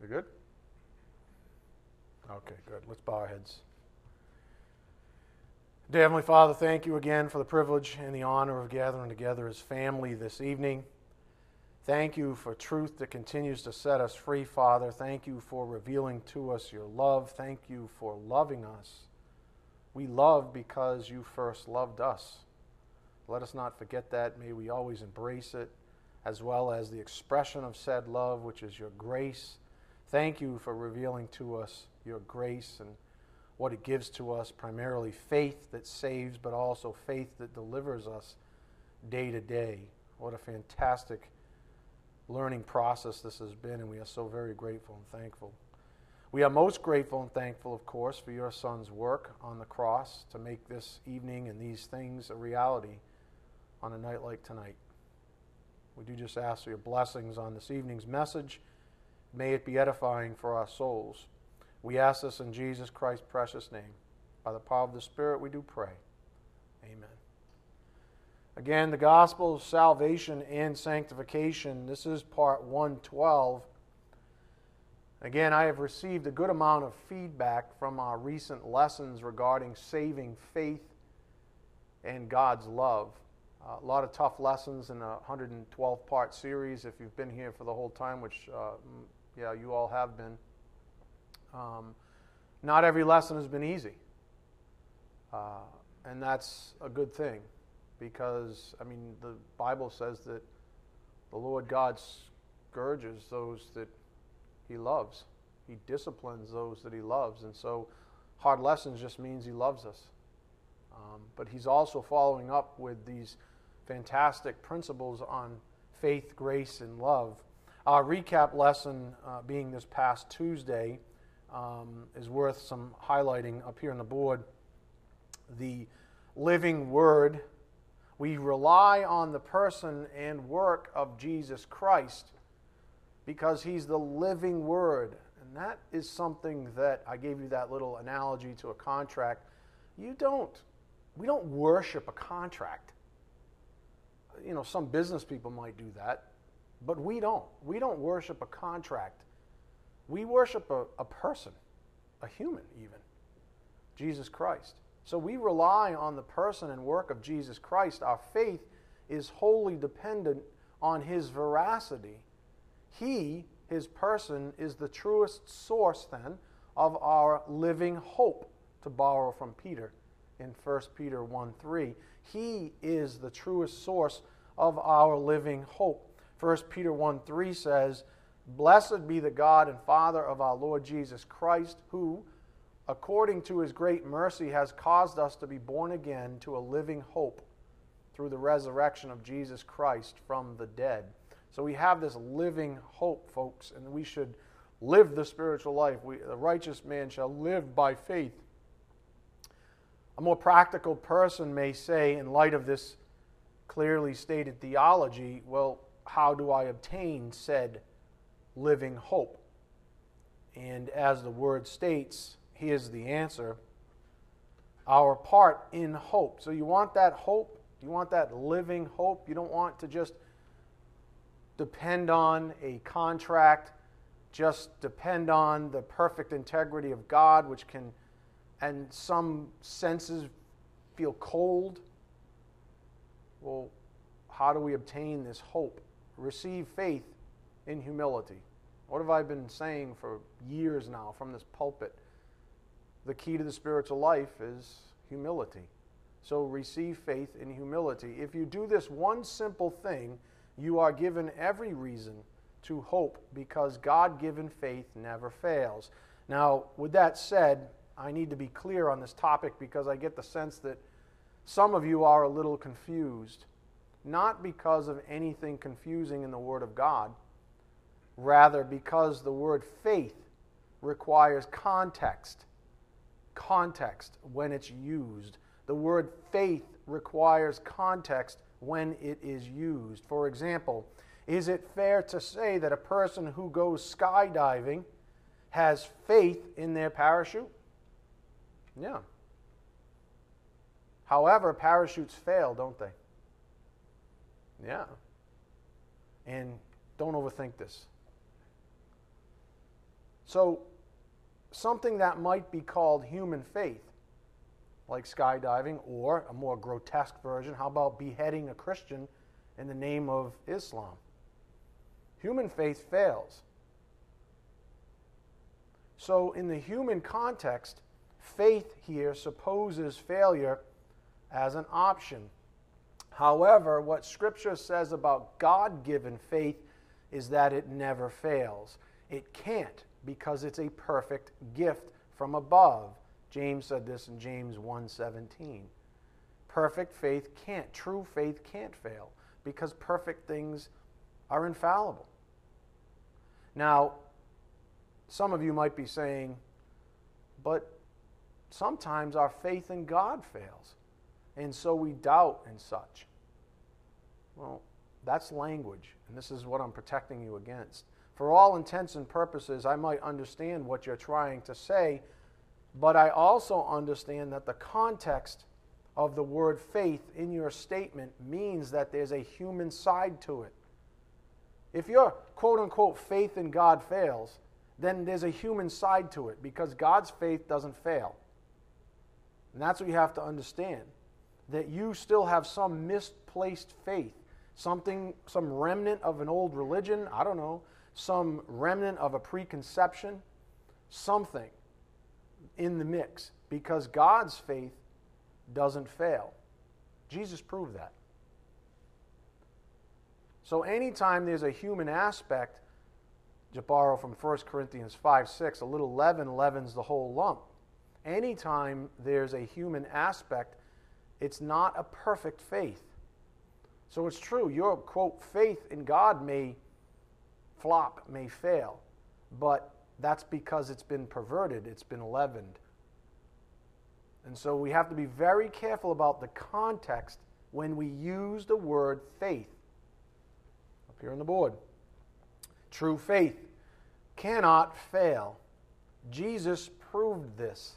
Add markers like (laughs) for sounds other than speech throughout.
You good? Okay, good. Let's bow our heads. Dear Heavenly Father, thank you again for the privilege and the honor of gathering together as family this evening. Thank you for truth that continues to set us free, Father. Thank you for revealing to us your love. Thank you for loving us. We love because you first loved us. Let us not forget that. May we always embrace it, as well as the expression of said love, which is your grace. Thank you for revealing to us your grace and what it gives to us primarily faith that saves, but also faith that delivers us day to day. What a fantastic learning process this has been, and we are so very grateful and thankful. We are most grateful and thankful, of course, for your son's work on the cross to make this evening and these things a reality on a night like tonight. We do just ask for your blessings on this evening's message. May it be edifying for our souls. We ask this in Jesus Christ's precious name. By the power of the Spirit, we do pray. Amen. Again, the gospel of salvation and sanctification. This is part 112. Again, I have received a good amount of feedback from our recent lessons regarding saving faith and God's love. Uh, a lot of tough lessons in a 112 part series. If you've been here for the whole time, which, uh, yeah, you all have been. Um, not every lesson has been easy. Uh, and that's a good thing because, I mean, the Bible says that the Lord God scourges those that He loves, He disciplines those that He loves. And so, hard lessons just means He loves us. Um, but He's also following up with these fantastic principles on faith, grace, and love. Our recap lesson, uh, being this past Tuesday, um, is worth some highlighting up here on the board. The living word. We rely on the person and work of Jesus Christ because he's the living word. And that is something that I gave you that little analogy to a contract. You don't, we don't worship a contract. You know, some business people might do that, but we don't. We don't worship a contract. We worship a, a person, a human, even Jesus Christ. So we rely on the person and work of Jesus Christ. Our faith is wholly dependent on his veracity. He, his person, is the truest source then of our living hope, to borrow from Peter in 1 Peter 1 3. He is the truest source of our living hope. 1 Peter 1 3 says, Blessed be the God and Father of our Lord Jesus Christ, who, according to his great mercy, has caused us to be born again to a living hope through the resurrection of Jesus Christ from the dead. So we have this living hope, folks, and we should live the spiritual life. We, the righteous man shall live by faith. A more practical person may say, in light of this clearly stated theology, well, how do I obtain said living hope. And as the word states, here's the answer our part in hope. So you want that hope? You want that living hope? You don't want to just depend on a contract, just depend on the perfect integrity of God, which can, in some senses, feel cold. Well, how do we obtain this hope? Receive faith in humility. What have I been saying for years now from this pulpit? The key to the spiritual life is humility. So receive faith in humility. If you do this one simple thing, you are given every reason to hope because God given faith never fails. Now, with that said, I need to be clear on this topic because I get the sense that some of you are a little confused, not because of anything confusing in the Word of God Rather, because the word faith requires context, context when it's used. The word faith requires context when it is used. For example, is it fair to say that a person who goes skydiving has faith in their parachute? Yeah. However, parachutes fail, don't they? Yeah. And don't overthink this. So, something that might be called human faith, like skydiving, or a more grotesque version, how about beheading a Christian in the name of Islam? Human faith fails. So, in the human context, faith here supposes failure as an option. However, what Scripture says about God given faith is that it never fails. It can't because it's a perfect gift from above. James said this in James 1:17. Perfect faith can't, true faith can't fail because perfect things are infallible. Now, some of you might be saying, but sometimes our faith in God fails, and so we doubt and such. Well, that's language, and this is what I'm protecting you against. For all intents and purposes, I might understand what you're trying to say, but I also understand that the context of the word faith in your statement means that there's a human side to it. If your quote unquote faith in God fails, then there's a human side to it because God's faith doesn't fail. And that's what you have to understand that you still have some misplaced faith, something, some remnant of an old religion, I don't know, some remnant of a preconception, something in the mix because God's faith doesn't fail. Jesus proved that. So anytime there's a human aspect, to borrow from 1 Corinthians 5 6, a little leaven leavens the whole lump. Anytime there's a human aspect, it's not a perfect faith. So it's true, your quote, faith in God may flop, may fail, but that's because it's been perverted, it's been leavened. And so we have to be very careful about the context when we use the word faith. Up here on the board. True faith cannot fail. Jesus proved this.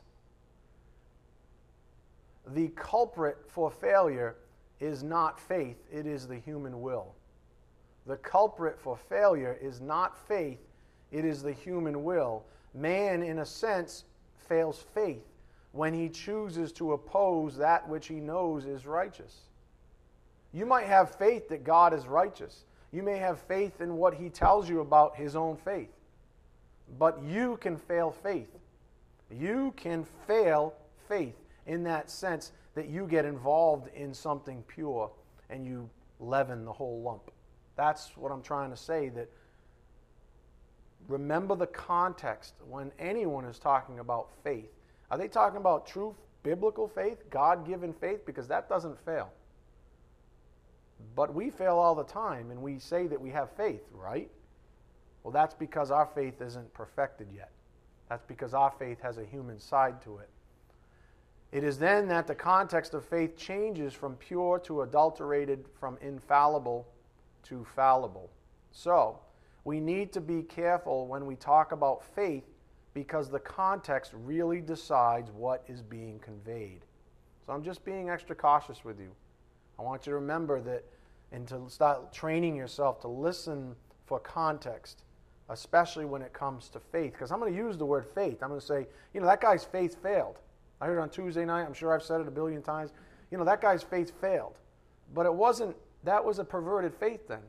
The culprit for failure is not faith, it is the human will. The culprit for failure is not faith, it is the human will. Man, in a sense, fails faith when he chooses to oppose that which he knows is righteous. You might have faith that God is righteous. You may have faith in what he tells you about his own faith. But you can fail faith. You can fail faith in that sense that you get involved in something pure and you leaven the whole lump. That's what I'm trying to say that remember the context when anyone is talking about faith. Are they talking about true biblical faith, God given faith? Because that doesn't fail. But we fail all the time and we say that we have faith, right? Well, that's because our faith isn't perfected yet. That's because our faith has a human side to it. It is then that the context of faith changes from pure to adulterated, from infallible to fallible. So, we need to be careful when we talk about faith because the context really decides what is being conveyed. So, I'm just being extra cautious with you. I want you to remember that and to start training yourself to listen for context, especially when it comes to faith. Because I'm going to use the word faith. I'm going to say, you know, that guy's faith failed. I heard on Tuesday night. I'm sure I've said it a billion times. You know, that guy's faith failed. But it wasn't, that was a perverted faith then.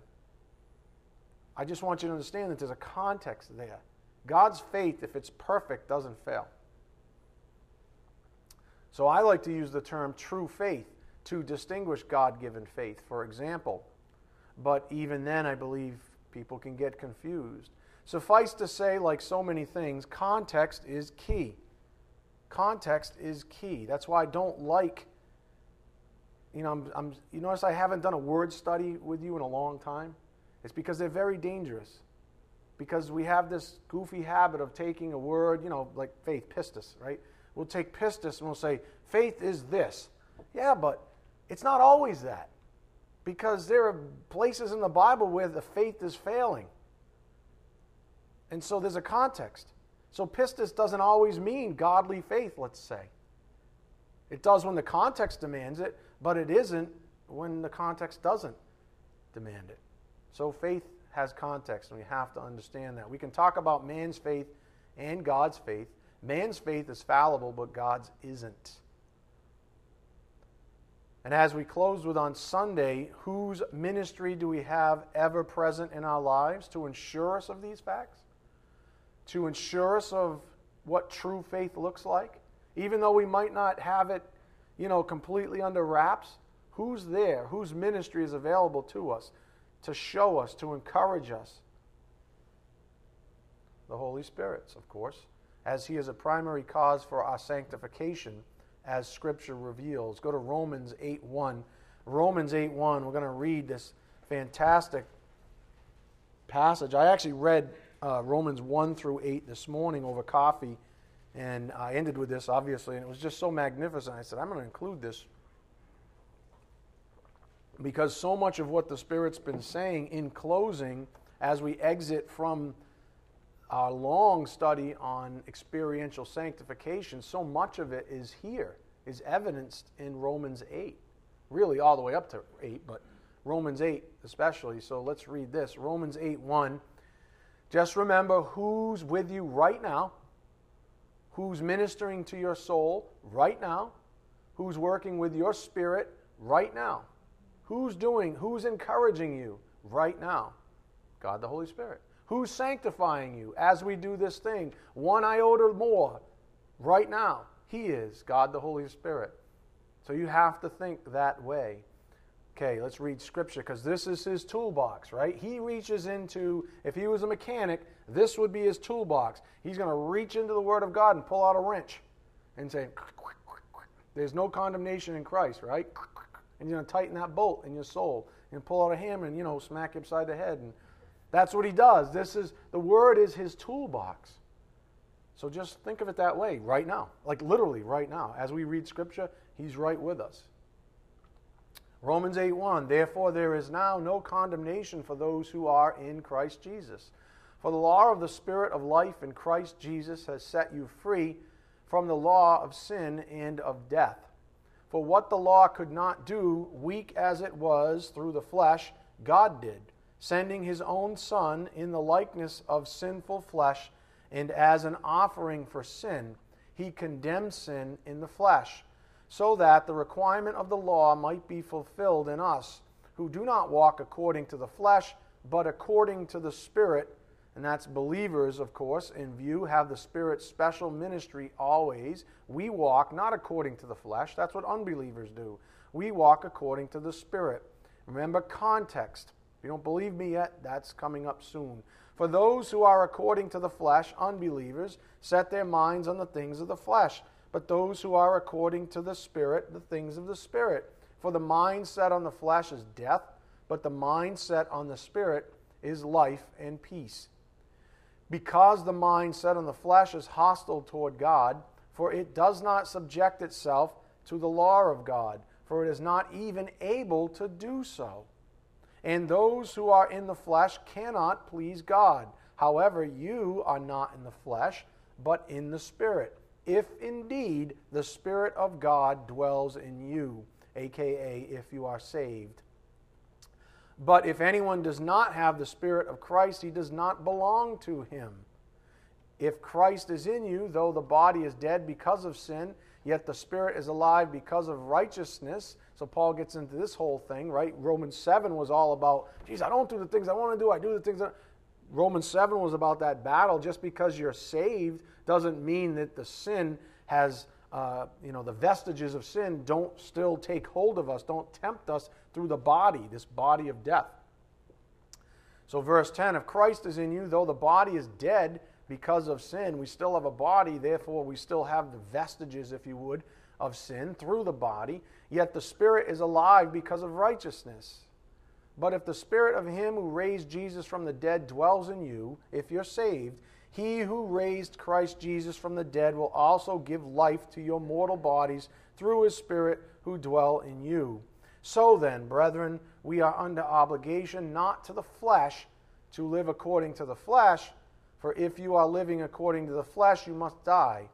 I just want you to understand that there's a context there. God's faith, if it's perfect, doesn't fail. So I like to use the term true faith to distinguish God given faith, for example. But even then, I believe people can get confused. Suffice to say, like so many things, context is key. Context is key. That's why I don't like, you know, I'm, I'm, you notice I haven't done a word study with you in a long time? It's because they're very dangerous. Because we have this goofy habit of taking a word, you know, like faith, pistis, right? We'll take pistis and we'll say, faith is this. Yeah, but it's not always that. Because there are places in the Bible where the faith is failing. And so there's a context. So pistis doesn't always mean godly faith, let's say. It does when the context demands it, but it isn't when the context doesn't demand it. So faith has context, and we have to understand that. We can talk about man's faith and God's faith. Man's faith is fallible, but God's isn't. And as we close with on Sunday, whose ministry do we have ever present in our lives to ensure us of these facts? To ensure us of what true faith looks like? Even though we might not have it, you know, completely under wraps, who's there? Whose ministry is available to us to show us, to encourage us? The Holy Spirit's, of course, as He is a primary cause for our sanctification as Scripture reveals. Go to Romans 8 1. Romans 8 1, we're going to read this fantastic passage. I actually read uh, Romans 1 through 8 this morning over coffee, and I ended with this, obviously, and it was just so magnificent. I said, I'm going to include this because so much of what the Spirit's been saying in closing as we exit from our long study on experiential sanctification, so much of it is here, is evidenced in Romans 8. Really, all the way up to 8, but Romans 8 especially. So let's read this Romans 8 1. Just remember who's with you right now, who's ministering to your soul right now, who's working with your spirit right now, who's doing, who's encouraging you right now. God the Holy Spirit. Who's sanctifying you as we do this thing? One iota more right now. He is God the Holy Spirit. So you have to think that way. Okay, let's read scripture because this is his toolbox, right? He reaches into, if he was a mechanic, this would be his toolbox. He's going to reach into the Word of God and pull out a wrench and say, There's no condemnation in Christ, right? And you're going to tighten that bolt in your soul and pull out a hammer and, you know, smack you upside the head and that's what he does. This is the word is his toolbox. So just think of it that way right now. Like literally right now. As we read scripture, he's right with us. Romans 8:1 Therefore there is now no condemnation for those who are in Christ Jesus. For the law of the spirit of life in Christ Jesus has set you free from the law of sin and of death. For what the law could not do, weak as it was through the flesh, God did sending his own Son in the likeness of sinful flesh, and as an offering for sin, he condemned sin in the flesh, so that the requirement of the law might be fulfilled in us, who do not walk according to the flesh, but according to the Spirit. And that's believers, of course, in view, have the Spirit's special ministry always. We walk not according to the flesh. That's what unbelievers do. We walk according to the Spirit. Remember context. If you don't believe me yet, that's coming up soon. For those who are according to the flesh, unbelievers, set their minds on the things of the flesh, but those who are according to the Spirit, the things of the Spirit. For the mind set on the flesh is death, but the mind set on the Spirit is life and peace. Because the mind set on the flesh is hostile toward God, for it does not subject itself to the law of God, for it is not even able to do so. And those who are in the flesh cannot please God. However, you are not in the flesh, but in the Spirit, if indeed the Spirit of God dwells in you, aka if you are saved. But if anyone does not have the Spirit of Christ, he does not belong to him. If Christ is in you, though the body is dead because of sin, yet the Spirit is alive because of righteousness, so Paul gets into this whole thing, right? Romans 7 was all about, geez, I don't do the things I want to do, I do the things that. Romans 7 was about that battle. Just because you're saved doesn't mean that the sin has, uh, you know, the vestiges of sin don't still take hold of us, don't tempt us through the body, this body of death. So, verse 10 if Christ is in you, though the body is dead because of sin, we still have a body, therefore, we still have the vestiges, if you would, of sin through the body, yet the Spirit is alive because of righteousness. But if the Spirit of Him who raised Jesus from the dead dwells in you, if you're saved, He who raised Christ Jesus from the dead will also give life to your mortal bodies through His Spirit who dwell in you. So then, brethren, we are under obligation not to the flesh to live according to the flesh, for if you are living according to the flesh, you must die.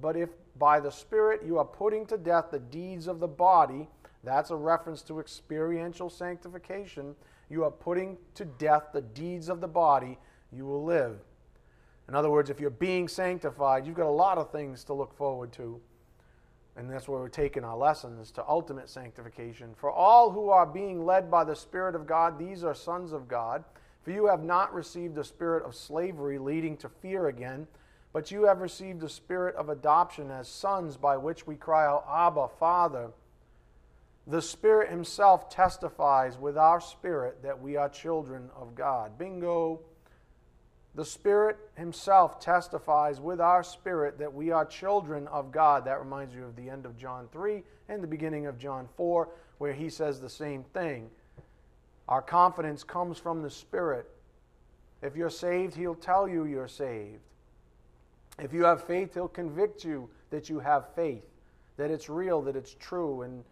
But if by the Spirit you are putting to death the deeds of the body, that's a reference to experiential sanctification. You are putting to death the deeds of the body, you will live. In other words, if you're being sanctified, you've got a lot of things to look forward to. And that's where we're taking our lessons to ultimate sanctification. For all who are being led by the Spirit of God, these are sons of God. For you have not received the spirit of slavery leading to fear again, but you have received the spirit of adoption as sons by which we cry out, Abba, Father. The Spirit Himself testifies with our spirit that we are children of God. Bingo. The Spirit Himself testifies with our spirit that we are children of God. That reminds you of the end of John 3 and the beginning of John 4, where He says the same thing. Our confidence comes from the Spirit. If you're saved, He'll tell you you're saved. If you have faith, He'll convict you that you have faith, that it's real, that it's true, and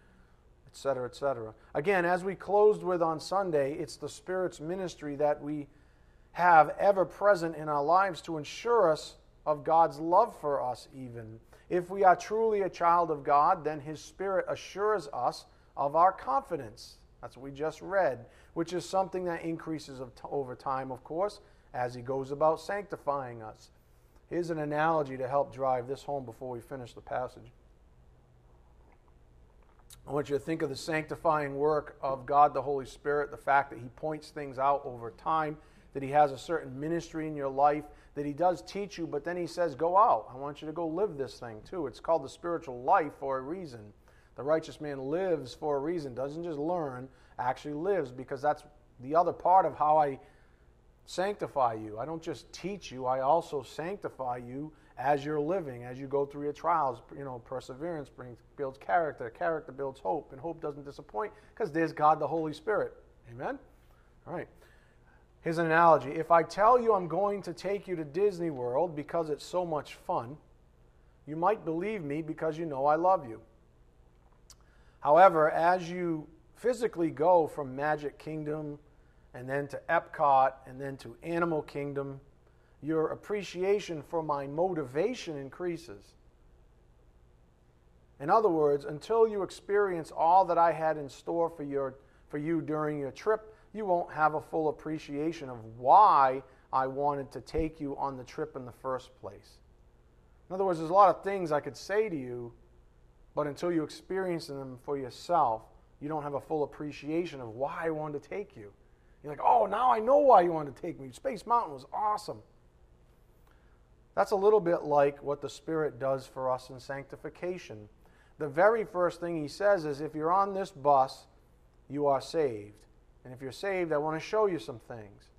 etc., etc. Again, as we closed with on Sunday, it's the Spirit's ministry that we have ever present in our lives to ensure us of God's love for us, even. If we are truly a child of God, then His Spirit assures us of our confidence. That's what we just read, which is something that increases over time, of course, as He goes about sanctifying us. Here's an analogy to help drive this home before we finish the passage. I want you to think of the sanctifying work of God the Holy Spirit, the fact that He points things out over time that He has a certain ministry in your life, that He does teach you, but then He says, Go out. I want you to go live this thing too. It's called the spiritual life for a reason. The righteous man lives for a reason, doesn't just learn, actually lives, because that's the other part of how I sanctify you. I don't just teach you, I also sanctify you as you're living, as you go through your trials. You know, perseverance brings, builds character, character builds hope, and hope doesn't disappoint because there's God the Holy Spirit. Amen? All right. Here's an analogy. If I tell you I'm going to take you to Disney World because it's so much fun, you might believe me because you know I love you. However, as you physically go from Magic Kingdom and then to Epcot and then to Animal Kingdom, your appreciation for my motivation increases. In other words, until you experience all that I had in store for, your, for you during your trip, you won't have a full appreciation of why I wanted to take you on the trip in the first place. In other words, there's a lot of things I could say to you, but until you experience them for yourself, you don't have a full appreciation of why I wanted to take you. You're like, oh, now I know why you wanted to take me. Space Mountain was awesome. That's a little bit like what the Spirit does for us in sanctification. The very first thing he says is if you're on this bus, you are saved. And if you're saved, I want to show you some things.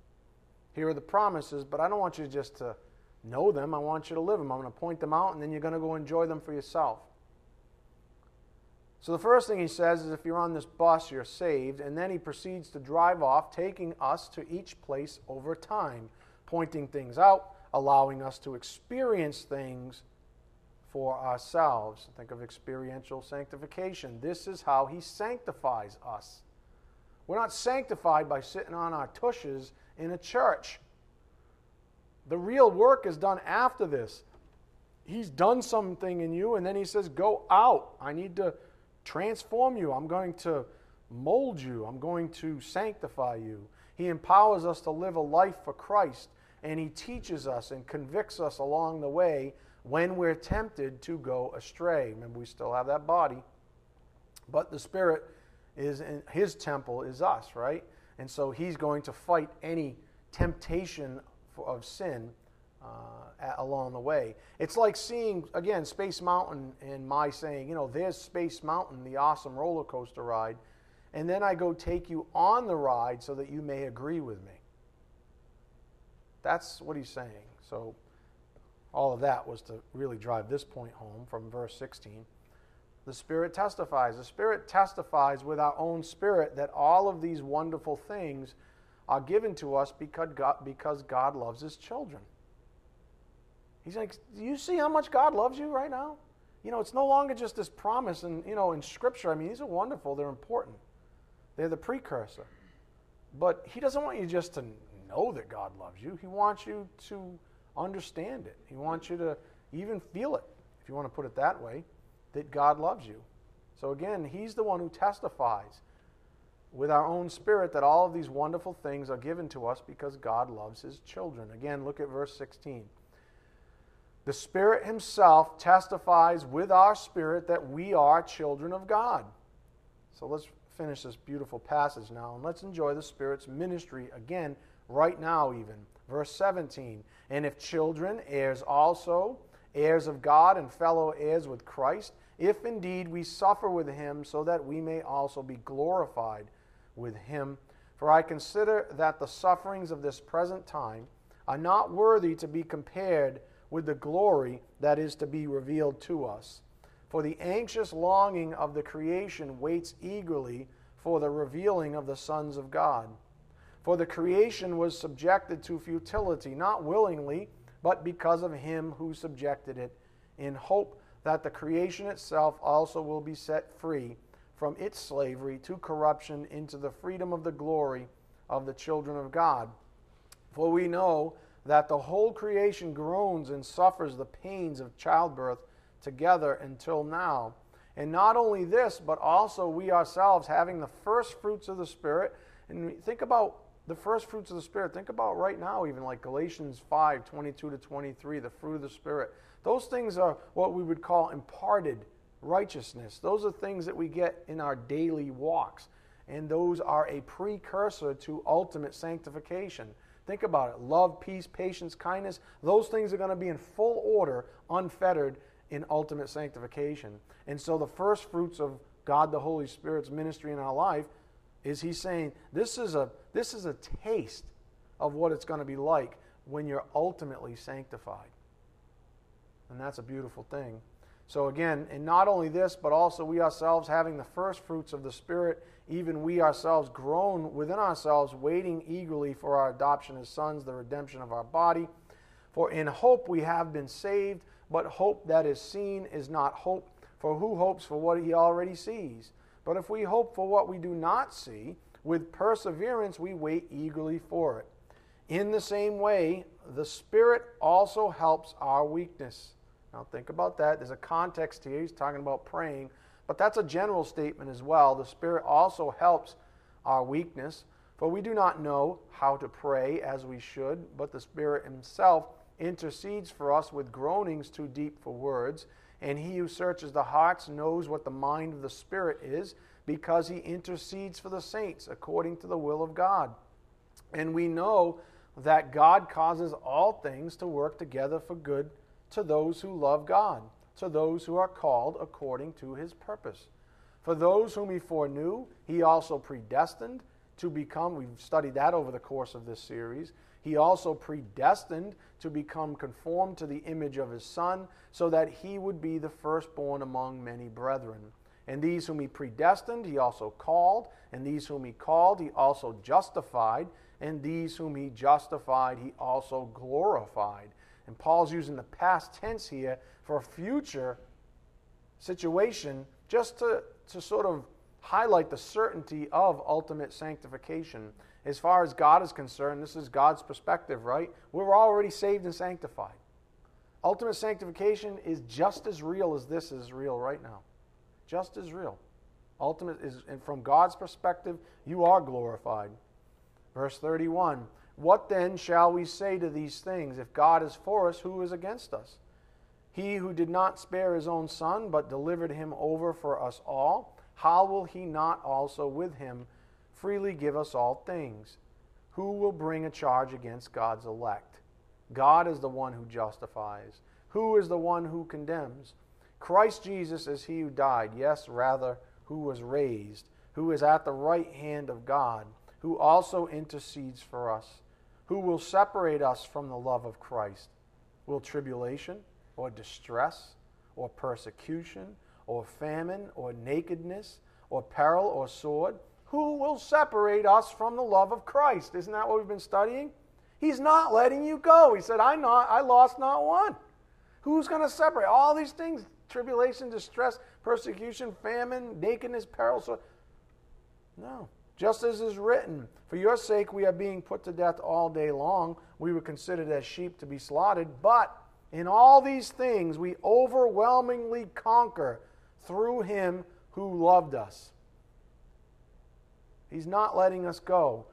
Here are the promises, but I don't want you just to know them. I want you to live them. I'm going to point them out, and then you're going to go enjoy them for yourself. So the first thing he says is if you're on this bus, you're saved. And then he proceeds to drive off, taking us to each place over time, pointing things out, allowing us to experience things for ourselves. Think of experiential sanctification. This is how he sanctifies us. We're not sanctified by sitting on our tushes in a church. The real work is done after this. He's done something in you, and then he says, Go out. I need to transform you. I'm going to mold you. I'm going to sanctify you. He empowers us to live a life for Christ, and he teaches us and convicts us along the way when we're tempted to go astray. Remember, we still have that body, but the Spirit is in his temple is us, right? And so he's going to fight any temptation of sin uh, along the way. It's like seeing, again, Space Mountain and my saying, you know, there's Space Mountain, the awesome roller coaster ride, and then I go take you on the ride so that you may agree with me. That's what he's saying. So all of that was to really drive this point home from verse 16. The Spirit testifies. The Spirit testifies with our own spirit that all of these wonderful things are given to us because God, because God loves His children. He's like, do you see how much God loves you right now? You know, it's no longer just this promise, and you know, in Scripture. I mean, these are wonderful. They're important. They're the precursor. But He doesn't want you just to know that God loves you. He wants you to understand it. He wants you to even feel it, if you want to put it that way that God loves you. So again, He's the one who testifies with our own spirit that all of these wonderful things are given to us because God loves His children. Again, look at verse 16. The Spirit Himself testifies with our spirit that we are children of God. So let's finish this beautiful passage now and let's enjoy the Spirit's ministry again, right now, even. Verse 17 And if children, heirs also, heirs of God and fellow heirs with Christ, if indeed we suffer with Him, so that we may also be glorified with Him. For I consider that the sufferings of this present time are not worthy to be compared with the glory that is to be revealed to us. For the anxious longing of the creation waits eagerly for the revealing of the sons of God. For the creation was subjected to futility, not willingly, but because of him who subjected it, in hope that the creation itself also will be set free from its slavery to corruption into the freedom of the glory of the children of God. For we know that the whole creation groans and suffers the pains of childbirth together until now. And not only this, but also we ourselves having the first fruits of the Spirit. And think about the first fruits of the Spirit. Think about right now, even like Galatians 5 22 to 23, the fruit of the Spirit. Those things are what we would call imparted righteousness. Those are things that we get in our daily walks. And those are a precursor to ultimate sanctification. Think about it love, peace, patience, kindness. Those things are going to be in full order, unfettered in ultimate sanctification. And so the first fruits of God the Holy Spirit's ministry in our life is He's saying this is a, this is a taste of what it's going to be like when you're ultimately sanctified. And that's a beautiful thing. So, again, and not only this, but also we ourselves having the first fruits of the Spirit, even we ourselves groan within ourselves, waiting eagerly for our adoption as sons, the redemption of our body. For in hope we have been saved, but hope that is seen is not hope. For who hopes for what he already sees? But if we hope for what we do not see, with perseverance we wait eagerly for it. In the same way, the Spirit also helps our weakness now, think about that. There's a context here. He's talking about praying, but that's a general statement as well. The Spirit also helps our weakness, for we do not know how to pray as we should, but the Spirit Himself intercedes for us with groanings too deep for words. And He who searches the hearts knows what the mind of the Spirit is, because He intercedes for the saints according to the will of God. And we know that God causes all things to work together for good to those who love God, to those who are called according to his purpose. For those whom he foreknew, he also predestined to become, we've studied that over the course of this series. He also predestined to become conformed to the image of his Son, so that he would be the firstborn among many brethren. And these whom he predestined, he also called. And these whom he called, he also justified. And these whom he justified, he also glorified. And Paul's using the past tense here for a future situation just to, to sort of highlight the certainty of ultimate sanctification. As far as God is concerned, this is God's perspective, right? We're already saved and sanctified. Ultimate sanctification is just as real as this is real right now. Just as real. Ultimate is, and from God's perspective, you are glorified. Verse 31 what then shall we say to these things? If God is for us, who is against us? He who did not spare his own son, but delivered him over for us all, how will he not also with him freely give us all things? Who will bring a charge against God's elect? God is the one who justifies. Who is the one who condemns? Christ Jesus is he who died, yes, rather, who was raised, who is at the right hand of God, who also intercedes for us. Who will separate us from the love of Christ? Will tribulation or distress or persecution or famine or nakedness or peril or sword? Who will separate us from the love of Christ? Isn't that what we've been studying? He's not letting you go. He said, I, not, I lost not one. Who's going to separate? All these things tribulation, distress, persecution, famine, nakedness, peril, sword. No. Just as is written, For your sake we are being put to death all day long. We were considered as sheep to be slaughtered. But in all these things we overwhelmingly conquer through him who loved us. He's not letting us go.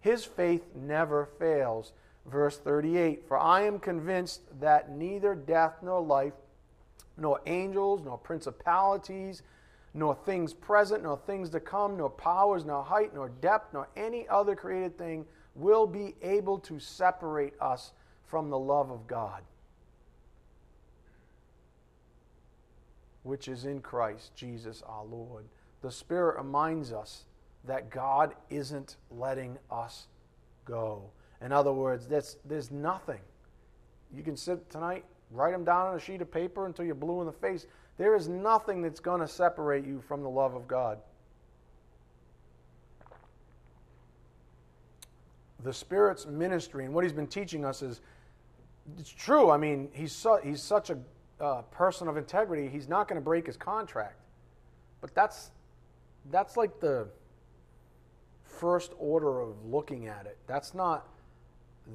His faith never fails. verse 38 For I am convinced that neither death nor life, nor angels, nor principalities, nor things present, nor things to come, nor powers, nor height, nor depth, nor any other created thing will be able to separate us from the love of God, which is in Christ Jesus our Lord. The Spirit reminds us that God isn't letting us go. In other words, there's, there's nothing. You can sit tonight, write them down on a sheet of paper until you're blue in the face. There is nothing that's going to separate you from the love of God. The Spirit's ministry and what He's been teaching us is it's true. I mean, He's, su- he's such a uh, person of integrity, He's not going to break His contract. But that's, that's like the first order of looking at it. That's not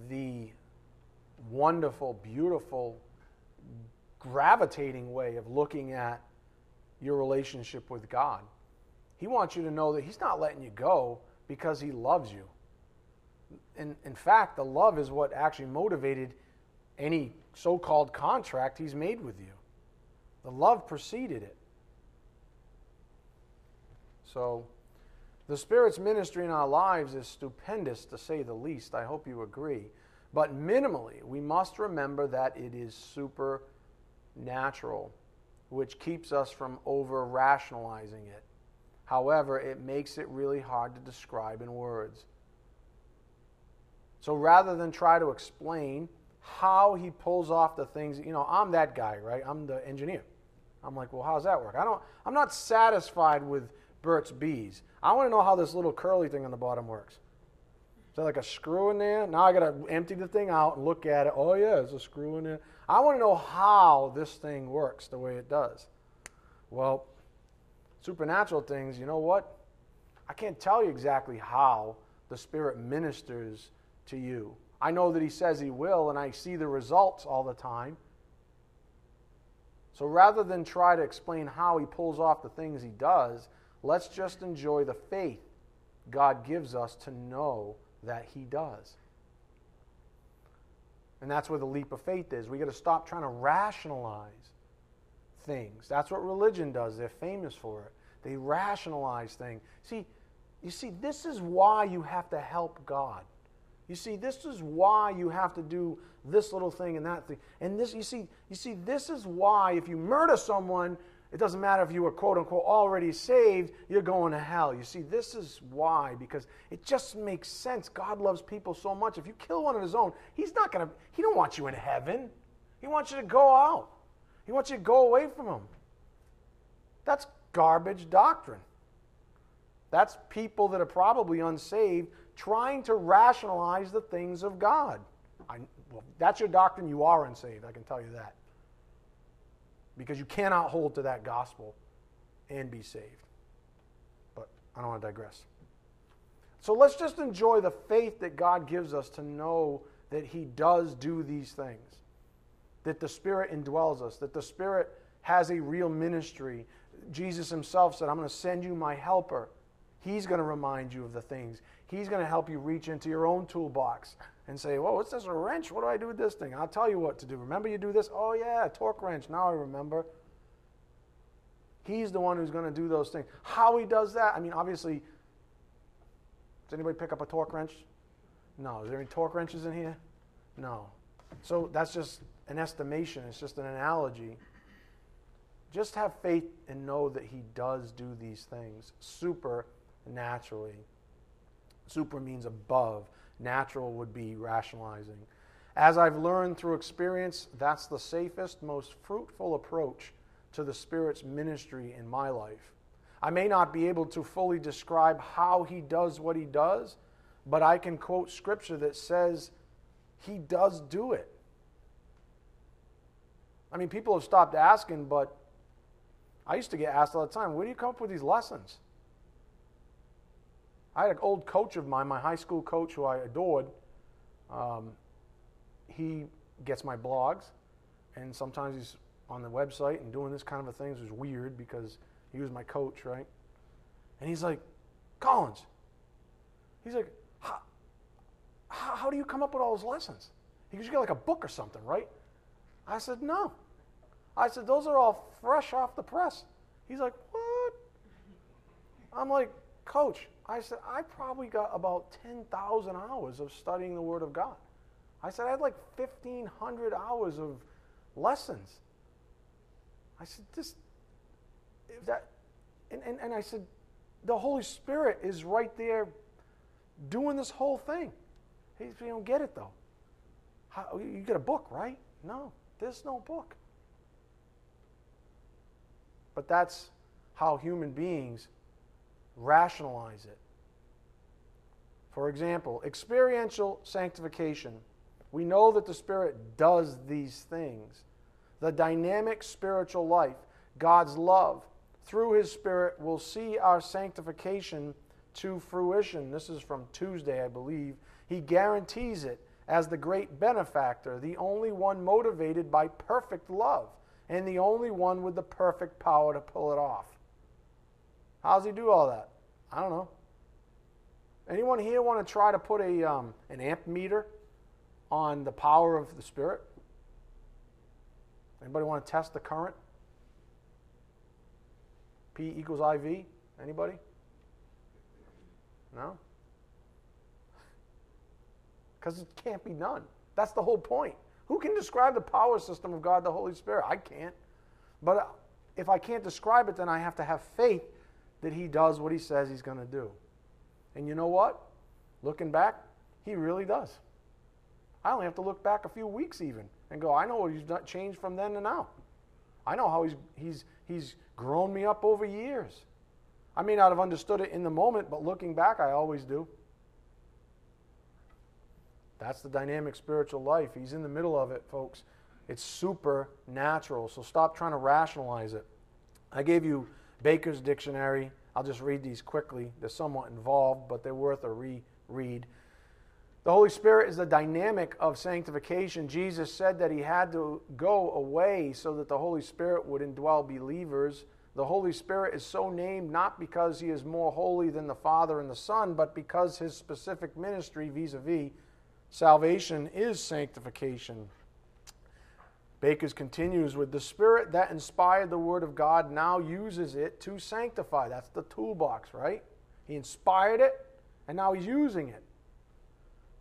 the wonderful, beautiful, gravitating way of looking at your relationship with God. He wants you to know that He's not letting you go because He loves you. In, in fact, the love is what actually motivated any so called contract He's made with you. The love preceded it. So, the Spirit's ministry in our lives is stupendous, to say the least. I hope you agree. But minimally, we must remember that it is supernatural, which keeps us from over rationalizing it. However, it makes it really hard to describe in words. So rather than try to explain how he pulls off the things, you know, I'm that guy, right? I'm the engineer. I'm like, well, how's that work? I don't, I'm not satisfied with Burt's Bees. I want to know how this little curly thing on the bottom works. Is there like a screw in there? Now I got to empty the thing out and look at it. Oh, yeah, there's a screw in there. I want to know how this thing works the way it does. Well, supernatural things, you know what? I can't tell you exactly how the Spirit ministers to you. I know that He says He will, and I see the results all the time. So rather than try to explain how He pulls off the things He does, Let's just enjoy the faith God gives us to know that He does. And that's where the leap of faith is. We got to stop trying to rationalize things. That's what religion does. They're famous for it. They rationalize things. See, you see, this is why you have to help God. You see, this is why you have to do this little thing and that thing. And this, you see, you see, this is why if you murder someone, it doesn't matter if you were quote unquote already saved, you're going to hell. You see, this is why, because it just makes sense. God loves people so much. If you kill one of his own, he's not to, he don't want you in heaven. He wants you to go out. He wants you to go away from him. That's garbage doctrine. That's people that are probably unsaved trying to rationalize the things of God. I, well, that's your doctrine. You are unsaved, I can tell you that because you cannot hold to that gospel and be saved. But I don't want to digress. So let's just enjoy the faith that God gives us to know that He does do these things, that the Spirit indwells us, that the Spirit has a real ministry. Jesus Himself said, I'm going to send you my helper. He's going to remind you of the things. He's going to help you reach into your own toolbox and say, Whoa, what's this? A wrench? What do I do with this thing? I'll tell you what to do. Remember, you do this? Oh, yeah, torque wrench. Now I remember. He's the one who's going to do those things. How he does that, I mean, obviously, does anybody pick up a torque wrench? No. Is there any torque wrenches in here? No. So that's just an estimation, it's just an analogy. Just have faith and know that he does do these things supernaturally. Super means above. Natural would be rationalizing. As I've learned through experience, that's the safest, most fruitful approach to the Spirit's ministry in my life. I may not be able to fully describe how He does what He does, but I can quote scripture that says He does do it. I mean, people have stopped asking, but I used to get asked all the time, where do you come up with these lessons? I had an old coach of mine, my high school coach who I adored. Um, he gets my blogs, and sometimes he's on the website and doing this kind of a thing. It was weird because he was my coach, right? And he's like, Collins, he's like, how, how, do you come up with all those lessons? He goes, You got like a book or something, right? I said, No. I said, Those are all fresh off the press. He's like, What? I'm like, Coach, I said, I probably got about 10,000 hours of studying the Word of God. I said, I had like 1,500 hours of lessons. I said, this, if that, and, and, and I said, the Holy Spirit is right there doing this whole thing. He, you don't get it though. How, oh, you get a book, right? No, there's no book. But that's how human beings rationalize it. For example, experiential sanctification. We know that the Spirit does these things. The dynamic spiritual life, God's love, through His Spirit, will see our sanctification to fruition. This is from Tuesday, I believe. He guarantees it as the great benefactor, the only one motivated by perfect love, and the only one with the perfect power to pull it off. How does he do all that? I don't know. Anyone here want to try to put a um, an amp meter on the power of the Spirit? Anybody want to test the current? P equals IV? Anybody? No? (laughs) Because it can't be done. That's the whole point. Who can describe the power system of God the Holy Spirit? I can't. But if I can't describe it, then I have to have faith that He does what He says He's going to do. And you know what? Looking back, He really does. I only have to look back a few weeks even and go, I know what He's changed from then to now. I know how He's, he's, he's grown me up over years. I may not have understood it in the moment, but looking back, I always do. That's the dynamic spiritual life. He's in the middle of it, folks. It's supernatural. So stop trying to rationalize it. I gave you Baker's Dictionary. I'll just read these quickly. They're somewhat involved, but they're worth a reread. The Holy Spirit is the dynamic of sanctification. Jesus said that he had to go away so that the Holy Spirit would indwell believers. The Holy Spirit is so named not because he is more holy than the Father and the Son, but because his specific ministry vis a vis salvation is sanctification. Baker's continues with the Spirit that inspired the Word of God now uses it to sanctify. That's the toolbox, right? He inspired it, and now he's using it.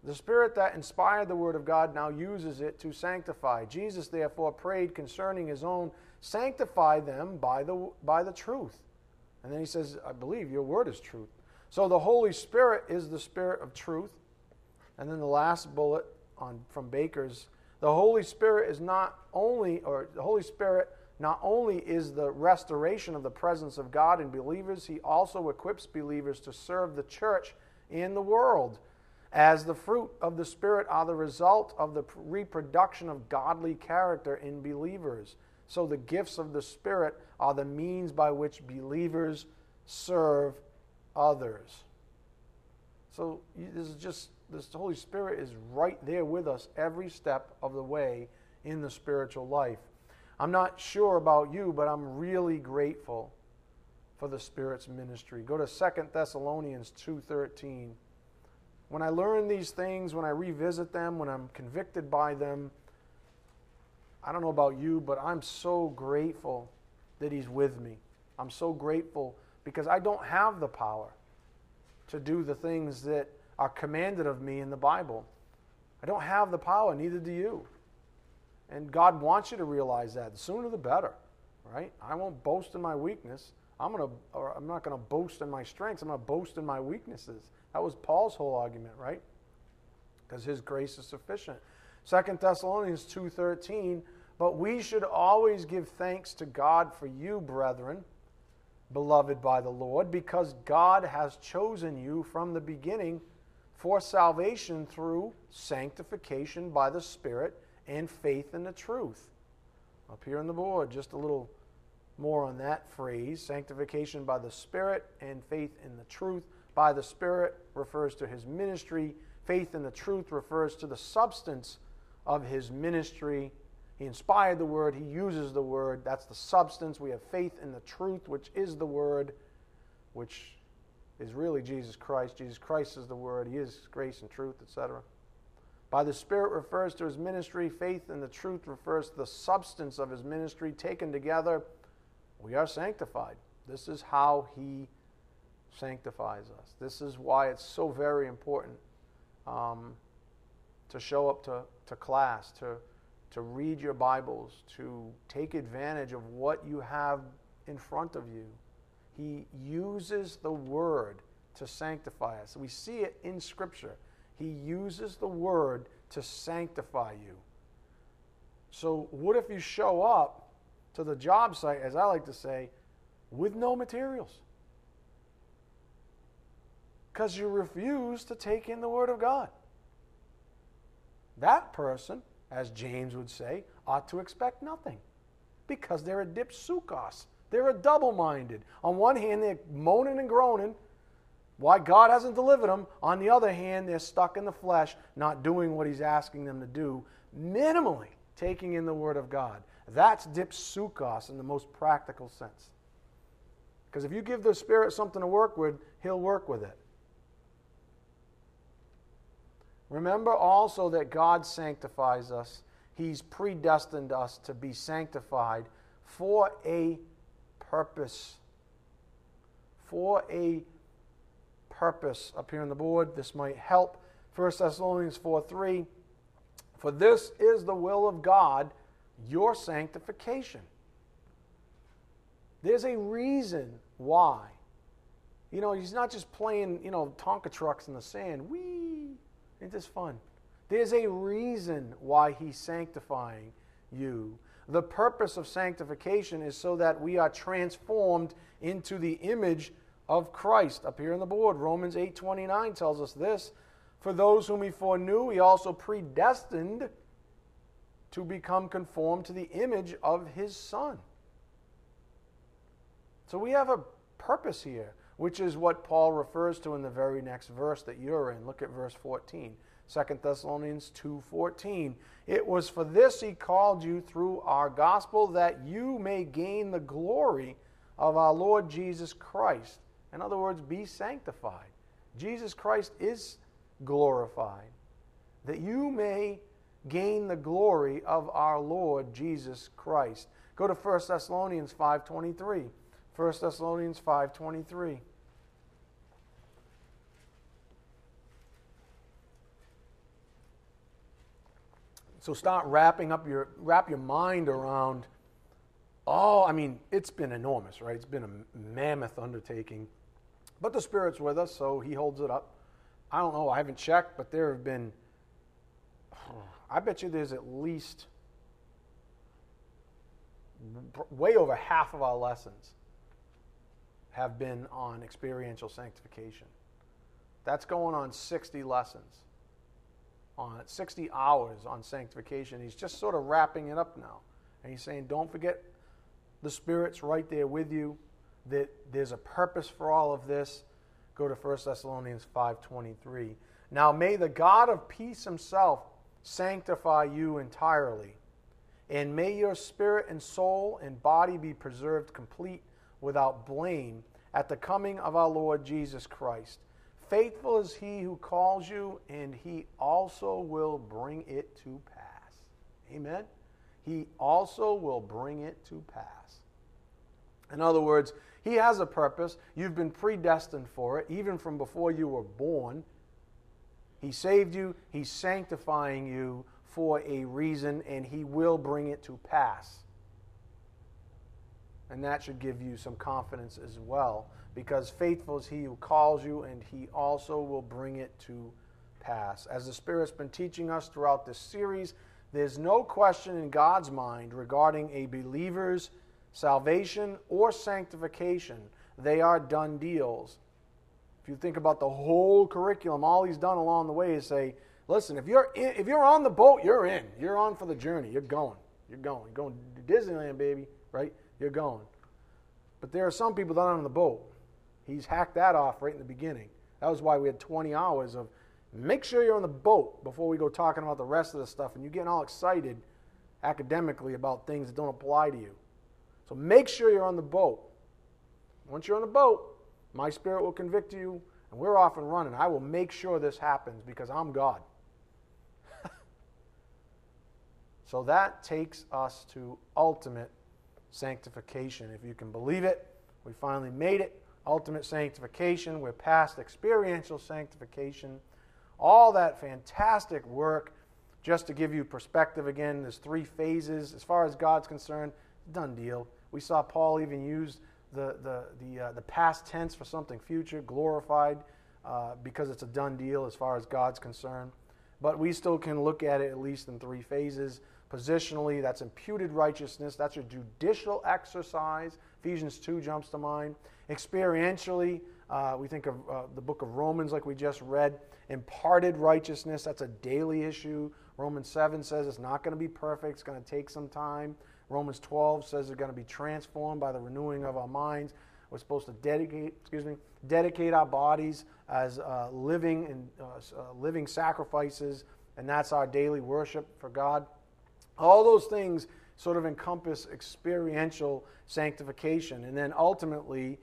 The Spirit that inspired the Word of God now uses it to sanctify. Jesus, therefore, prayed concerning his own, sanctify them by the, by the truth. And then he says, I believe your Word is truth. So the Holy Spirit is the Spirit of truth. And then the last bullet on, from Baker's the Holy Spirit is not only, or the Holy Spirit not only is the restoration of the presence of God in believers, He also equips believers to serve the church in the world. As the fruit of the Spirit are the result of the reproduction of godly character in believers. So the gifts of the Spirit are the means by which believers serve others. So this is just this Holy Spirit is right there with us every step of the way in the spiritual life. I'm not sure about you, but I'm really grateful for the Spirit's ministry. Go to 2 Thessalonians 2:13. When I learn these things, when I revisit them, when I'm convicted by them, I don't know about you, but I'm so grateful that he's with me. I'm so grateful because I don't have the power to do the things that are commanded of me in the Bible. I don't have the power, neither do you. And God wants you to realize that. The sooner the better, right? I won't boast in my weakness. I'm gonna, or I'm not to boast in my strengths. I'm to boast in my weaknesses. That was Paul's whole argument, right? Because his grace is sufficient. Second Thessalonians 2:13, but we should always give thanks to God for you, brethren, beloved by the Lord, because God has chosen you from the beginning for salvation through sanctification by the Spirit and faith in the truth. Up here on the board, just a little more on that phrase sanctification by the Spirit and faith in the truth. By the Spirit refers to his ministry, faith in the truth refers to the substance of his ministry. He inspired the word, he uses the word. That's the substance. We have faith in the truth, which is the word, which is really Jesus Christ. Jesus Christ is the Word. He is grace and truth, etc. By the Spirit refers to his ministry. Faith in the truth refers to the substance of his ministry. Taken together, we are sanctified. This is how he sanctifies us. This is why it's so very important um, to show up to, to class, to, to read your Bibles, to take advantage of what you have in front of you. He uses the Word to sanctify us. We see it in Scripture. He uses the Word to sanctify you. So, what if you show up to the job site, as I like to say, with no materials? Because you refuse to take in the Word of God. That person, as James would say, ought to expect nothing because they're a dipsukos. They're double minded. On one hand, they're moaning and groaning why God hasn't delivered them. On the other hand, they're stuck in the flesh, not doing what He's asking them to do, minimally taking in the Word of God. That's dipsukos in the most practical sense. Because if you give the Spirit something to work with, He'll work with it. Remember also that God sanctifies us. He's predestined us to be sanctified for a purpose. For a purpose. Up here on the board, this might help. 1 Thessalonians 4 3. For this is the will of God, your sanctification. There's a reason why. You know, he's not just playing, you know, Tonka trucks in the sand. Wee! Ain't this fun? There's a reason why he's sanctifying you. The purpose of sanctification is so that we are transformed into the image of Christ. Up here on the board, Romans 8:29 tells us this, for those whom he foreknew, he also predestined to become conformed to the image of his son. So we have a purpose here, which is what Paul refers to in the very next verse that you're in. Look at verse 14. 2 Thessalonians 2:14 It was for this he called you through our gospel that you may gain the glory of our Lord Jesus Christ. In other words, be sanctified. Jesus Christ is glorified that you may gain the glory of our Lord Jesus Christ. Go to 1 Thessalonians 5:23. 1 Thessalonians 5:23 So start wrapping up your wrap your mind around oh, I mean, it's been enormous, right? It's been a mammoth undertaking. But the Spirit's with us, so He holds it up. I don't know, I haven't checked, but there have been, (sighs) I bet you there's at least way over half of our lessons have been on experiential sanctification. That's going on 60 lessons on 60 hours on sanctification. He's just sort of wrapping it up now. And he's saying, don't forget the Spirit's right there with you, that there's a purpose for all of this. Go to 1 Thessalonians 5.23. Now may the God of peace himself sanctify you entirely, and may your spirit and soul and body be preserved complete without blame at the coming of our Lord Jesus Christ. Faithful is he who calls you, and he also will bring it to pass. Amen? He also will bring it to pass. In other words, he has a purpose. You've been predestined for it, even from before you were born. He saved you, He's sanctifying you for a reason, and He will bring it to pass. And that should give you some confidence as well because faithful is he who calls you, and he also will bring it to pass. As the Spirit's been teaching us throughout this series, there's no question in God's mind regarding a believer's salvation or sanctification. They are done deals. If you think about the whole curriculum, all he's done along the way is say, listen, if you're, in, if you're on the boat, you're in. You're on for the journey. You're going. You're going. You're going to Disneyland, baby, right? You're going. But there are some people that aren't on the boat. He's hacked that off right in the beginning. That was why we had 20 hours of make sure you're on the boat before we go talking about the rest of the stuff and you're getting all excited academically about things that don't apply to you. So make sure you're on the boat. Once you're on the boat, my spirit will convict you and we're off and running. I will make sure this happens because I'm God. (laughs) So that takes us to ultimate sanctification. If you can believe it, we finally made it. Ultimate sanctification. We're past experiential sanctification. All that fantastic work. Just to give you perspective again, there's three phases. As far as God's concerned, done deal. We saw Paul even use the, the, the, uh, the past tense for something future, glorified, uh, because it's a done deal as far as God's concerned. But we still can look at it at least in three phases. Positionally, that's imputed righteousness. That's a judicial exercise. Ephesians 2 jumps to mind. Experientially, uh, we think of uh, the book of Romans, like we just read. Imparted righteousness, that's a daily issue. Romans 7 says it's not going to be perfect, it's going to take some time. Romans 12 says they're going to be transformed by the renewing of our minds. We're supposed to dedicate, excuse me, dedicate our bodies as uh, living and uh, uh, living sacrifices, and that's our daily worship for God. All those things sort of encompass experiential sanctification, and then ultimately,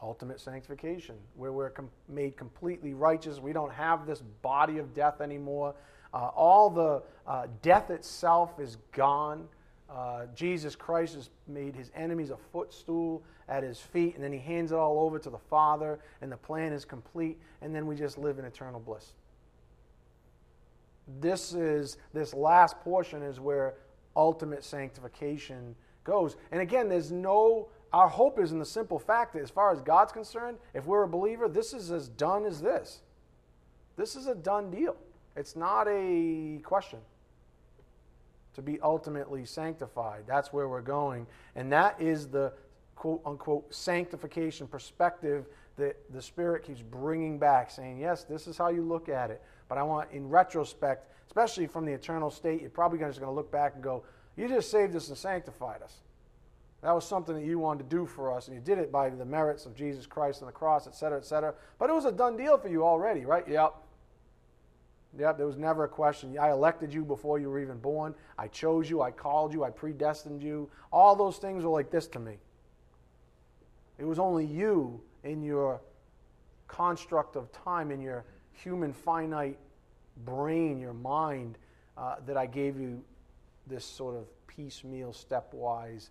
ultimate sanctification, where we're com- made completely righteous. We don't have this body of death anymore. Uh, all the uh, death itself is gone. Uh, Jesus Christ has made his enemies a footstool at his feet, and then he hands it all over to the Father, and the plan is complete, and then we just live in eternal bliss. This is this last portion is where ultimate sanctification goes. And again, there's no our hope is in the simple fact that as far as God's concerned, if we're a believer, this is as done as this. This is a done deal. It's not a question to be ultimately sanctified. That's where we're going. And that is the quote unquote sanctification perspective that the Spirit keeps bringing back, saying, yes, this is how you look at it. But I want, in retrospect, especially from the eternal state, you're probably just going to look back and go, you just saved us and sanctified us. That was something that you wanted to do for us, and you did it by the merits of Jesus Christ on the cross, et cetera, et cetera. But it was a done deal for you already, right? Yep. Yep, there was never a question. I elected you before you were even born. I chose you. I called you. I predestined you. All those things were like this to me. It was only you in your construct of time, in your human finite brain, your mind, uh, that I gave you this sort of piecemeal, stepwise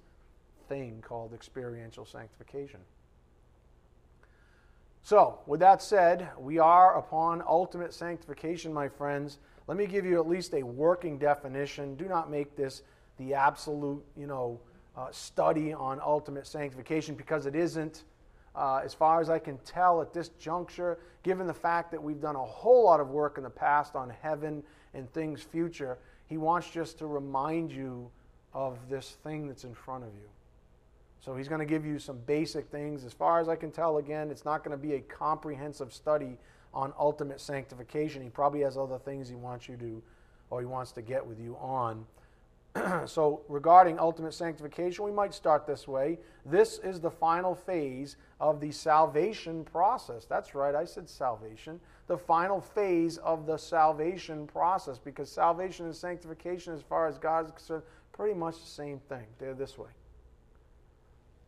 thing called experiential sanctification. So, with that said, we are upon ultimate sanctification, my friends. Let me give you at least a working definition. Do not make this the absolute, you know, uh, study on ultimate sanctification because it isn't. Uh, as far as I can tell at this juncture, given the fact that we've done a whole lot of work in the past on heaven and things future, he wants just to remind you of this thing that's in front of you. So he's going to give you some basic things. As far as I can tell, again, it's not going to be a comprehensive study on ultimate sanctification. He probably has other things he wants you to, or he wants to get with you on. (clears throat) so, regarding ultimate sanctification, we might start this way. This is the final phase of the salvation process. That's right, I said salvation. The final phase of the salvation process, because salvation and sanctification, as far as God is concerned, pretty much the same thing. They're this way.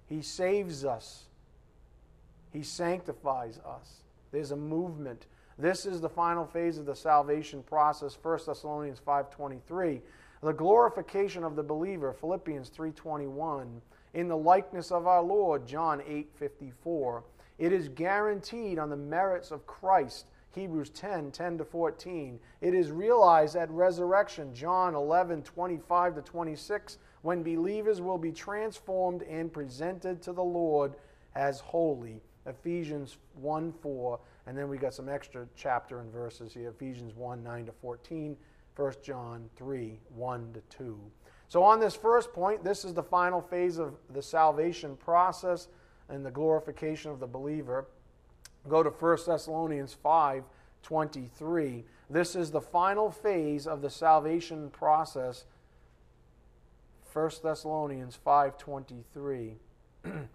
He saves us. He sanctifies us. There's a movement. This is the final phase of the salvation process. 1 Thessalonians 5:23. The glorification of the believer, Philippians 3:21, in the likeness of our Lord, John 8:54. It is guaranteed on the merits of Christ, Hebrews 10, 10 to 14. It is realized at resurrection, John 11, 25 to 26 when believers will be transformed and presented to the Lord as holy. Ephesians 1 4. And then we got some extra chapter and verses here Ephesians 1 9 to 14, 1 John 3 1 to 2. So, on this first point, this is the final phase of the salvation process and the glorification of the believer. Go to 1 Thessalonians 5 23. This is the final phase of the salvation process 1 Thessalonians 5:23. (clears throat)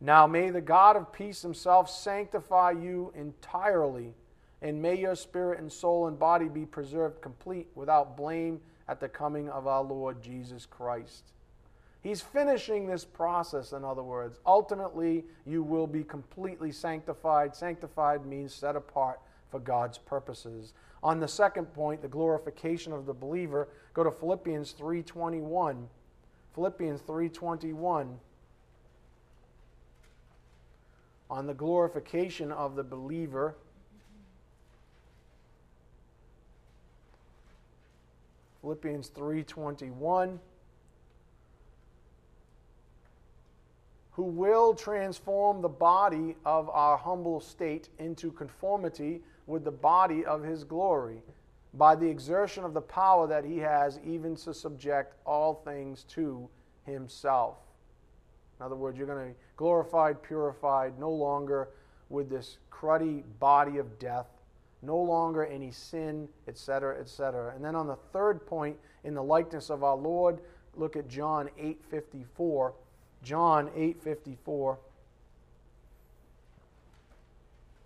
now may the God of peace himself sanctify you entirely, and may your spirit and soul and body be preserved complete without blame at the coming of our Lord Jesus Christ. He's finishing this process, in other words. Ultimately, you will be completely sanctified. Sanctified means set apart for God's purposes. On the second point, the glorification of the believer, go to Philippians 3:21. Philippians 3:21 on the glorification of the believer. Philippians 3:21 who will transform the body of our humble state into conformity with the body of his glory by the exertion of the power that he has even to subject all things to himself. In other words, you're going to be glorified, purified, no longer with this cruddy body of death, no longer any sin, etc., etc. And then on the third point, in the likeness of our Lord, look at John 8:54. John 8:54.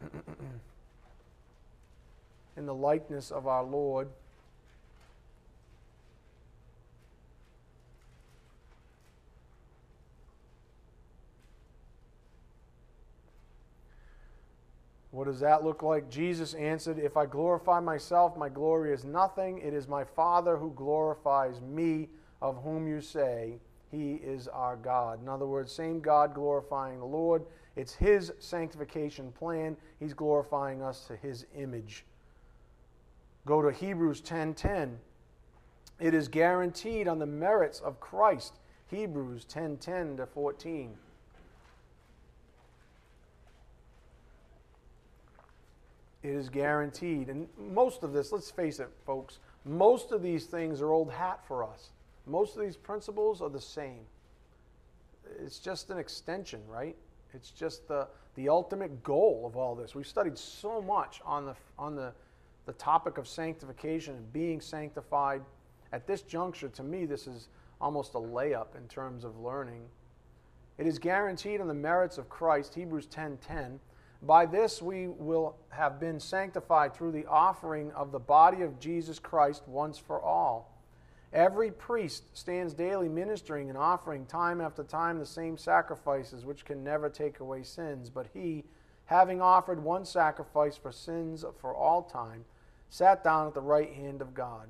(clears throat) in the likeness of our Lord. What does that look like? Jesus answered, If I glorify myself, my glory is nothing. It is my Father who glorifies me, of whom you say, He is our God. In other words, same God glorifying the Lord. It's His sanctification plan. He's glorifying us to His image. Go to Hebrews 10:10. 10, It is guaranteed on the merits of Christ. Hebrews 10:10 10 to 14. Is guaranteed. And most of this, let's face it, folks, most of these things are old hat for us. Most of these principles are the same. It's just an extension, right? It's just the, the ultimate goal of all this. We've studied so much on the, on the, the topic of sanctification and being sanctified. At this juncture, to me, this is almost a layup in terms of learning. It is guaranteed on the merits of Christ, Hebrews 10:10. 10, by this we will have been sanctified through the offering of the body of Jesus Christ once for all. Every priest stands daily ministering and offering time after time the same sacrifices which can never take away sins. But he, having offered one sacrifice for sins for all time, sat down at the right hand of God,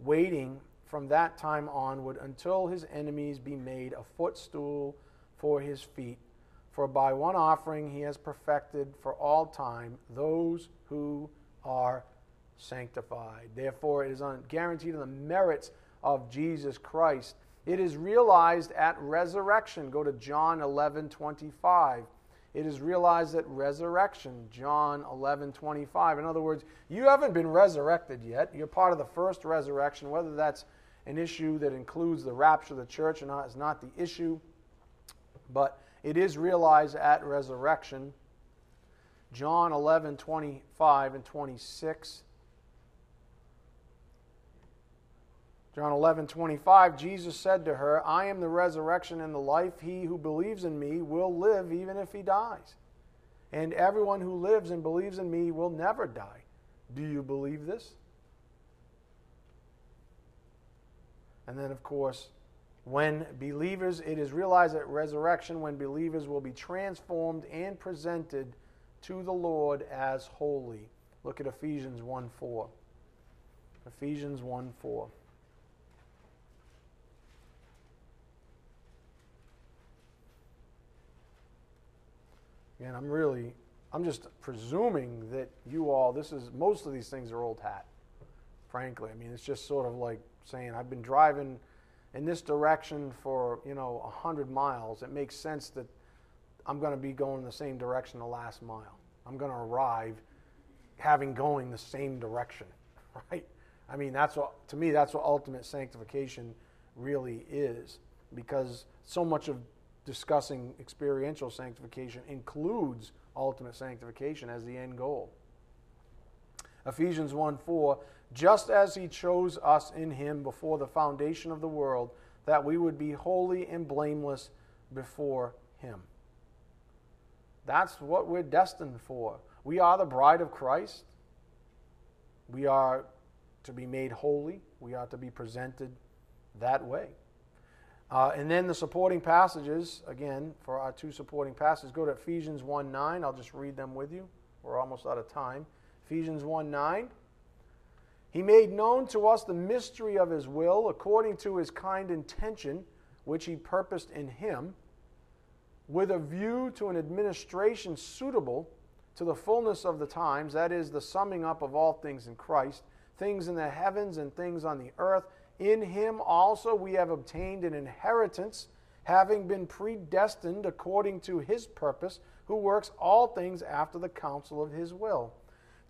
waiting from that time onward until his enemies be made a footstool for his feet. For by one offering he has perfected for all time those who are sanctified. Therefore, it is guaranteed on the merits of Jesus Christ. It is realized at resurrection. Go to John 11 25. It is realized at resurrection, John 11 25. In other words, you haven't been resurrected yet. You're part of the first resurrection. Whether that's an issue that includes the rapture of the church or not is not the issue. But it is realized at resurrection. John 11, 25 and 26. John 11, 25, Jesus said to her, I am the resurrection and the life. He who believes in me will live even if he dies. And everyone who lives and believes in me will never die. Do you believe this? And then, of course, when believers, it is realized at resurrection when believers will be transformed and presented to the Lord as holy. Look at Ephesians 1 4. Ephesians 1 4. Again, I'm really, I'm just presuming that you all, this is, most of these things are old hat, frankly. I mean, it's just sort of like saying, I've been driving in this direction for you know 100 miles, it makes sense that I'm going to be going the same direction the last mile. I'm going to arrive having going the same direction, (laughs) right? I mean, that's what to me that's what ultimate sanctification really is, because so much of discussing experiential sanctification includes ultimate sanctification as the end goal. Ephesians 1 4 just as he chose us in him before the foundation of the world, that we would be holy and blameless before him. That's what we're destined for. We are the bride of Christ. We are to be made holy. We are to be presented that way. Uh, and then the supporting passages, again, for our two supporting passages, go to Ephesians 1 9. I'll just read them with you. We're almost out of time. Ephesians 1 9. He made known to us the mystery of his will according to his kind intention, which he purposed in him, with a view to an administration suitable to the fullness of the times, that is, the summing up of all things in Christ, things in the heavens and things on the earth. In him also we have obtained an inheritance, having been predestined according to his purpose, who works all things after the counsel of his will.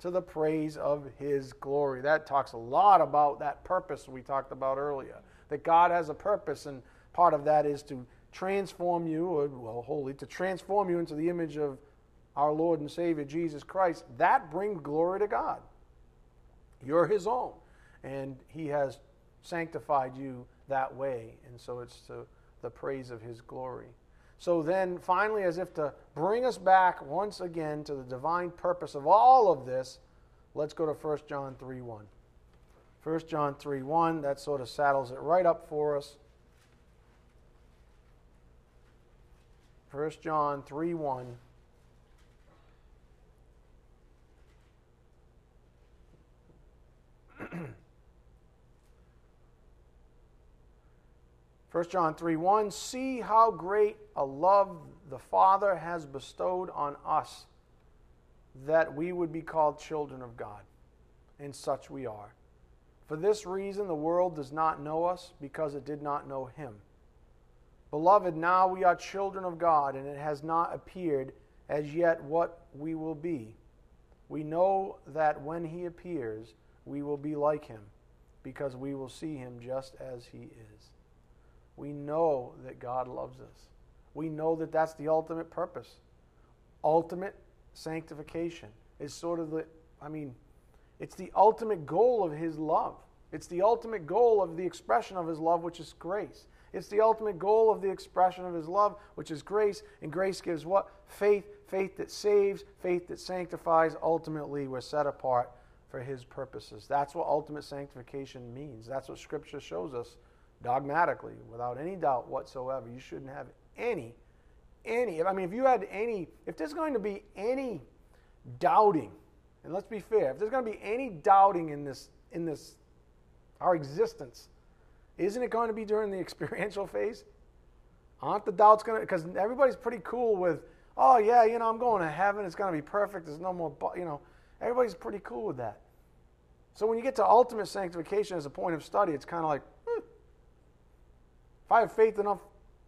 to the praise of his glory. That talks a lot about that purpose we talked about earlier. That God has a purpose, and part of that is to transform you, or, well, holy, to transform you into the image of our Lord and Savior Jesus Christ, that brings glory to God. You're His own, and He has sanctified you that way, and so it's to the praise of His glory. So then, finally, as if to bring us back once again to the divine purpose of all of this, let's go to 1 John 3 1. 1 John 3 1, that sort of saddles it right up for us. 1 John 3 1. 1 John 3 1 See how great a love the Father has bestowed on us that we would be called children of God. And such we are. For this reason, the world does not know us because it did not know Him. Beloved, now we are children of God, and it has not appeared as yet what we will be. We know that when He appears, we will be like Him, because we will see Him just as He is we know that God loves us. We know that that's the ultimate purpose. Ultimate sanctification is sort of the, I mean, it's the ultimate goal of His love. It's the ultimate goal of the expression of His love, which is grace. It's the ultimate goal of the expression of His love, which is grace. And grace gives what? Faith, faith that saves, faith that sanctifies. Ultimately, we're set apart for His purposes. That's what ultimate sanctification means. That's what Scripture shows us dogmatically, without any doubt whatsoever. You shouldn't have any, any. I mean, if you had any, if there's going to be any doubting, and let's be fair, if there's going to be any doubting in this, in this, our existence, isn't it going to be during the (laughs) experiential phase? Aren't the doubts going to? Because everybody's pretty cool with, oh yeah, you know, I'm going to heaven. It's going to be perfect. There's no more, you know, everybody's pretty cool with that. So when you get to ultimate sanctification as a point of study, it's kind of like, if I have faith enough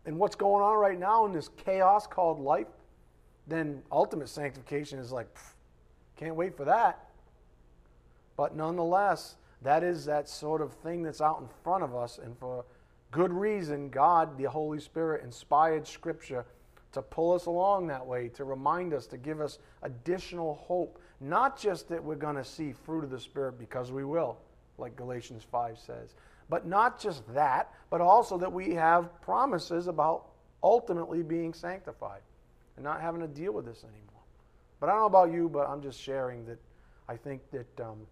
in what's going on right now in this chaos called life, then ultimate sanctification is like, pff, can't wait for that. But nonetheless, that is that sort of thing that's out in front of us. And for good reason, God, the Holy Spirit, inspired Scripture to pull us along that way, to remind us, to give us additional hope. Not just that we're going to see fruit of the Spirit because we will, like Galatians 5 says, but not just that, but also that we have promises about ultimately being sanctified and not having to deal with this anymore. But I don't know about you, but I'm just sharing that I think that um,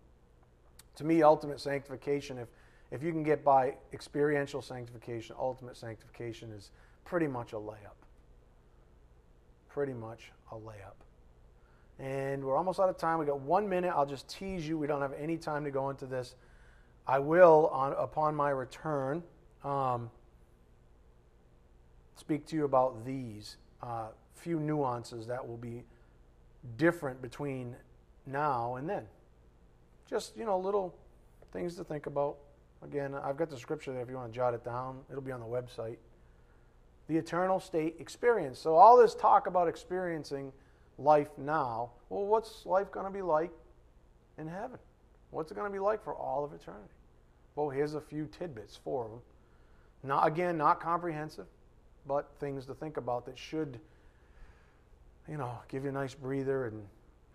to me, ultimate sanctification, if, if you can get by experiential sanctification, ultimate sanctification is pretty much a layup. Pretty much a layup. And we're almost out of time. We got one minute. I'll just tease you. We don't have any time to go into this. I will, on, upon my return, um, speak to you about these uh, few nuances that will be different between now and then. Just, you know, little things to think about. Again, I've got the scripture there if you want to jot it down. It'll be on the website. The eternal state experience. So, all this talk about experiencing life now, well, what's life going to be like in heaven? What's it going to be like for all of eternity? Here's a few tidbits, for them. Not, again, not comprehensive, but things to think about that should, you know, give you a nice breather and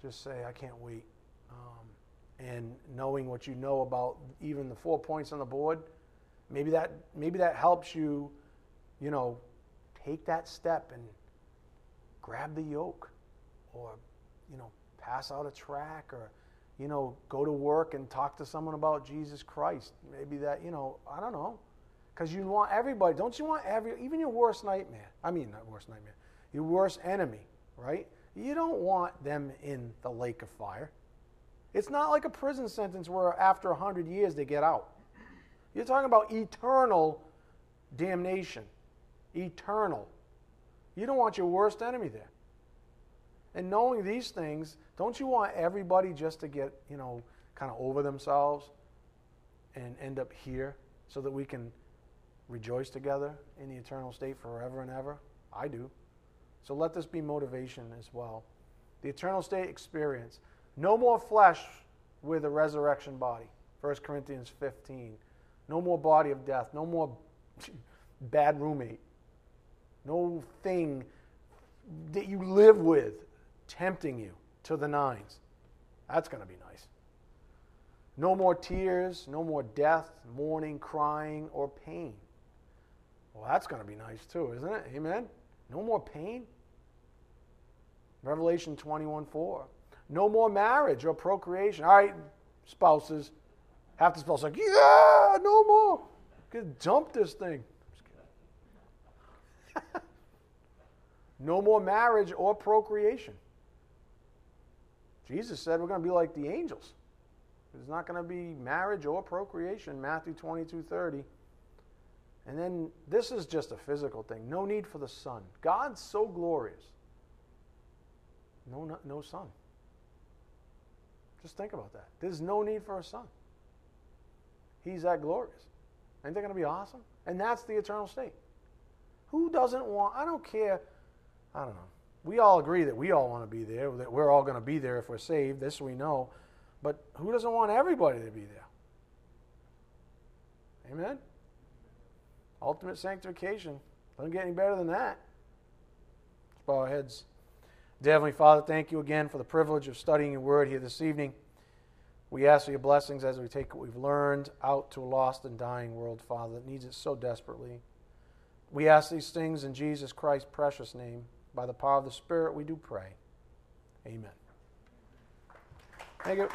just say, I can't wait. Um, and knowing what you know about even the four points on the board, maybe that maybe that helps you, you know, take that step and grab the yoke, or you know, pass out a track, or you know, go to work and talk to someone about Jesus Christ. Maybe that you know, I don't know, because you want everybody. Don't you want every even your worst nightmare? I mean, not worst nightmare, your worst enemy, right? You don't want them in the lake of fire. It's not like a prison sentence where after 100 years they get out. You're talking about eternal damnation. Eternal. You don't want your worst enemy there. And knowing these things, don't you want everybody just to get, you know, kind of over themselves and end up here so that we can rejoice together in the eternal state forever and ever? I do. So let this be motivation as well. The eternal state experience. No more flesh with a resurrection body. 1 Corinthians 15. No more body of death. No more (laughs) bad roommate. No thing that you live with tempting you to the nines. That's going to be nice. No more tears, no more death, mourning, crying, or pain. Well, that's going to be nice too, isn't it? Amen? No more pain. Revelation 21 4. No more marriage or procreation. All right, spouses. Half the spouses like, yeah, no more. Get dump this thing. (laughs) no more marriage or procreation. Jesus said we're going to be like the angels. There's not going to be marriage or procreation, Matthew 22 30. And then this is just a physical thing. No need for the sun. God's so glorious no, no, no sun. Just think about that. There's no need for a sun. He's that glorious. Ain't that going to be awesome? And that's the eternal state. Who doesn't want, I don't care, I don't know. We all agree that we all want to be there, that we're all going to be there if we're saved. This we know. But who doesn't want everybody to be there? Amen? Ultimate sanctification. Doesn't get any better than that. Let's bow our heads. Dear Heavenly Father, thank you again for the privilege of studying your word here this evening. We ask for your blessings as we take what we've learned out to a lost and dying world, Father, that needs it so desperately. We ask these things in Jesus Christ's precious name. By the power of the Spirit, we do pray. Amen. Thank you.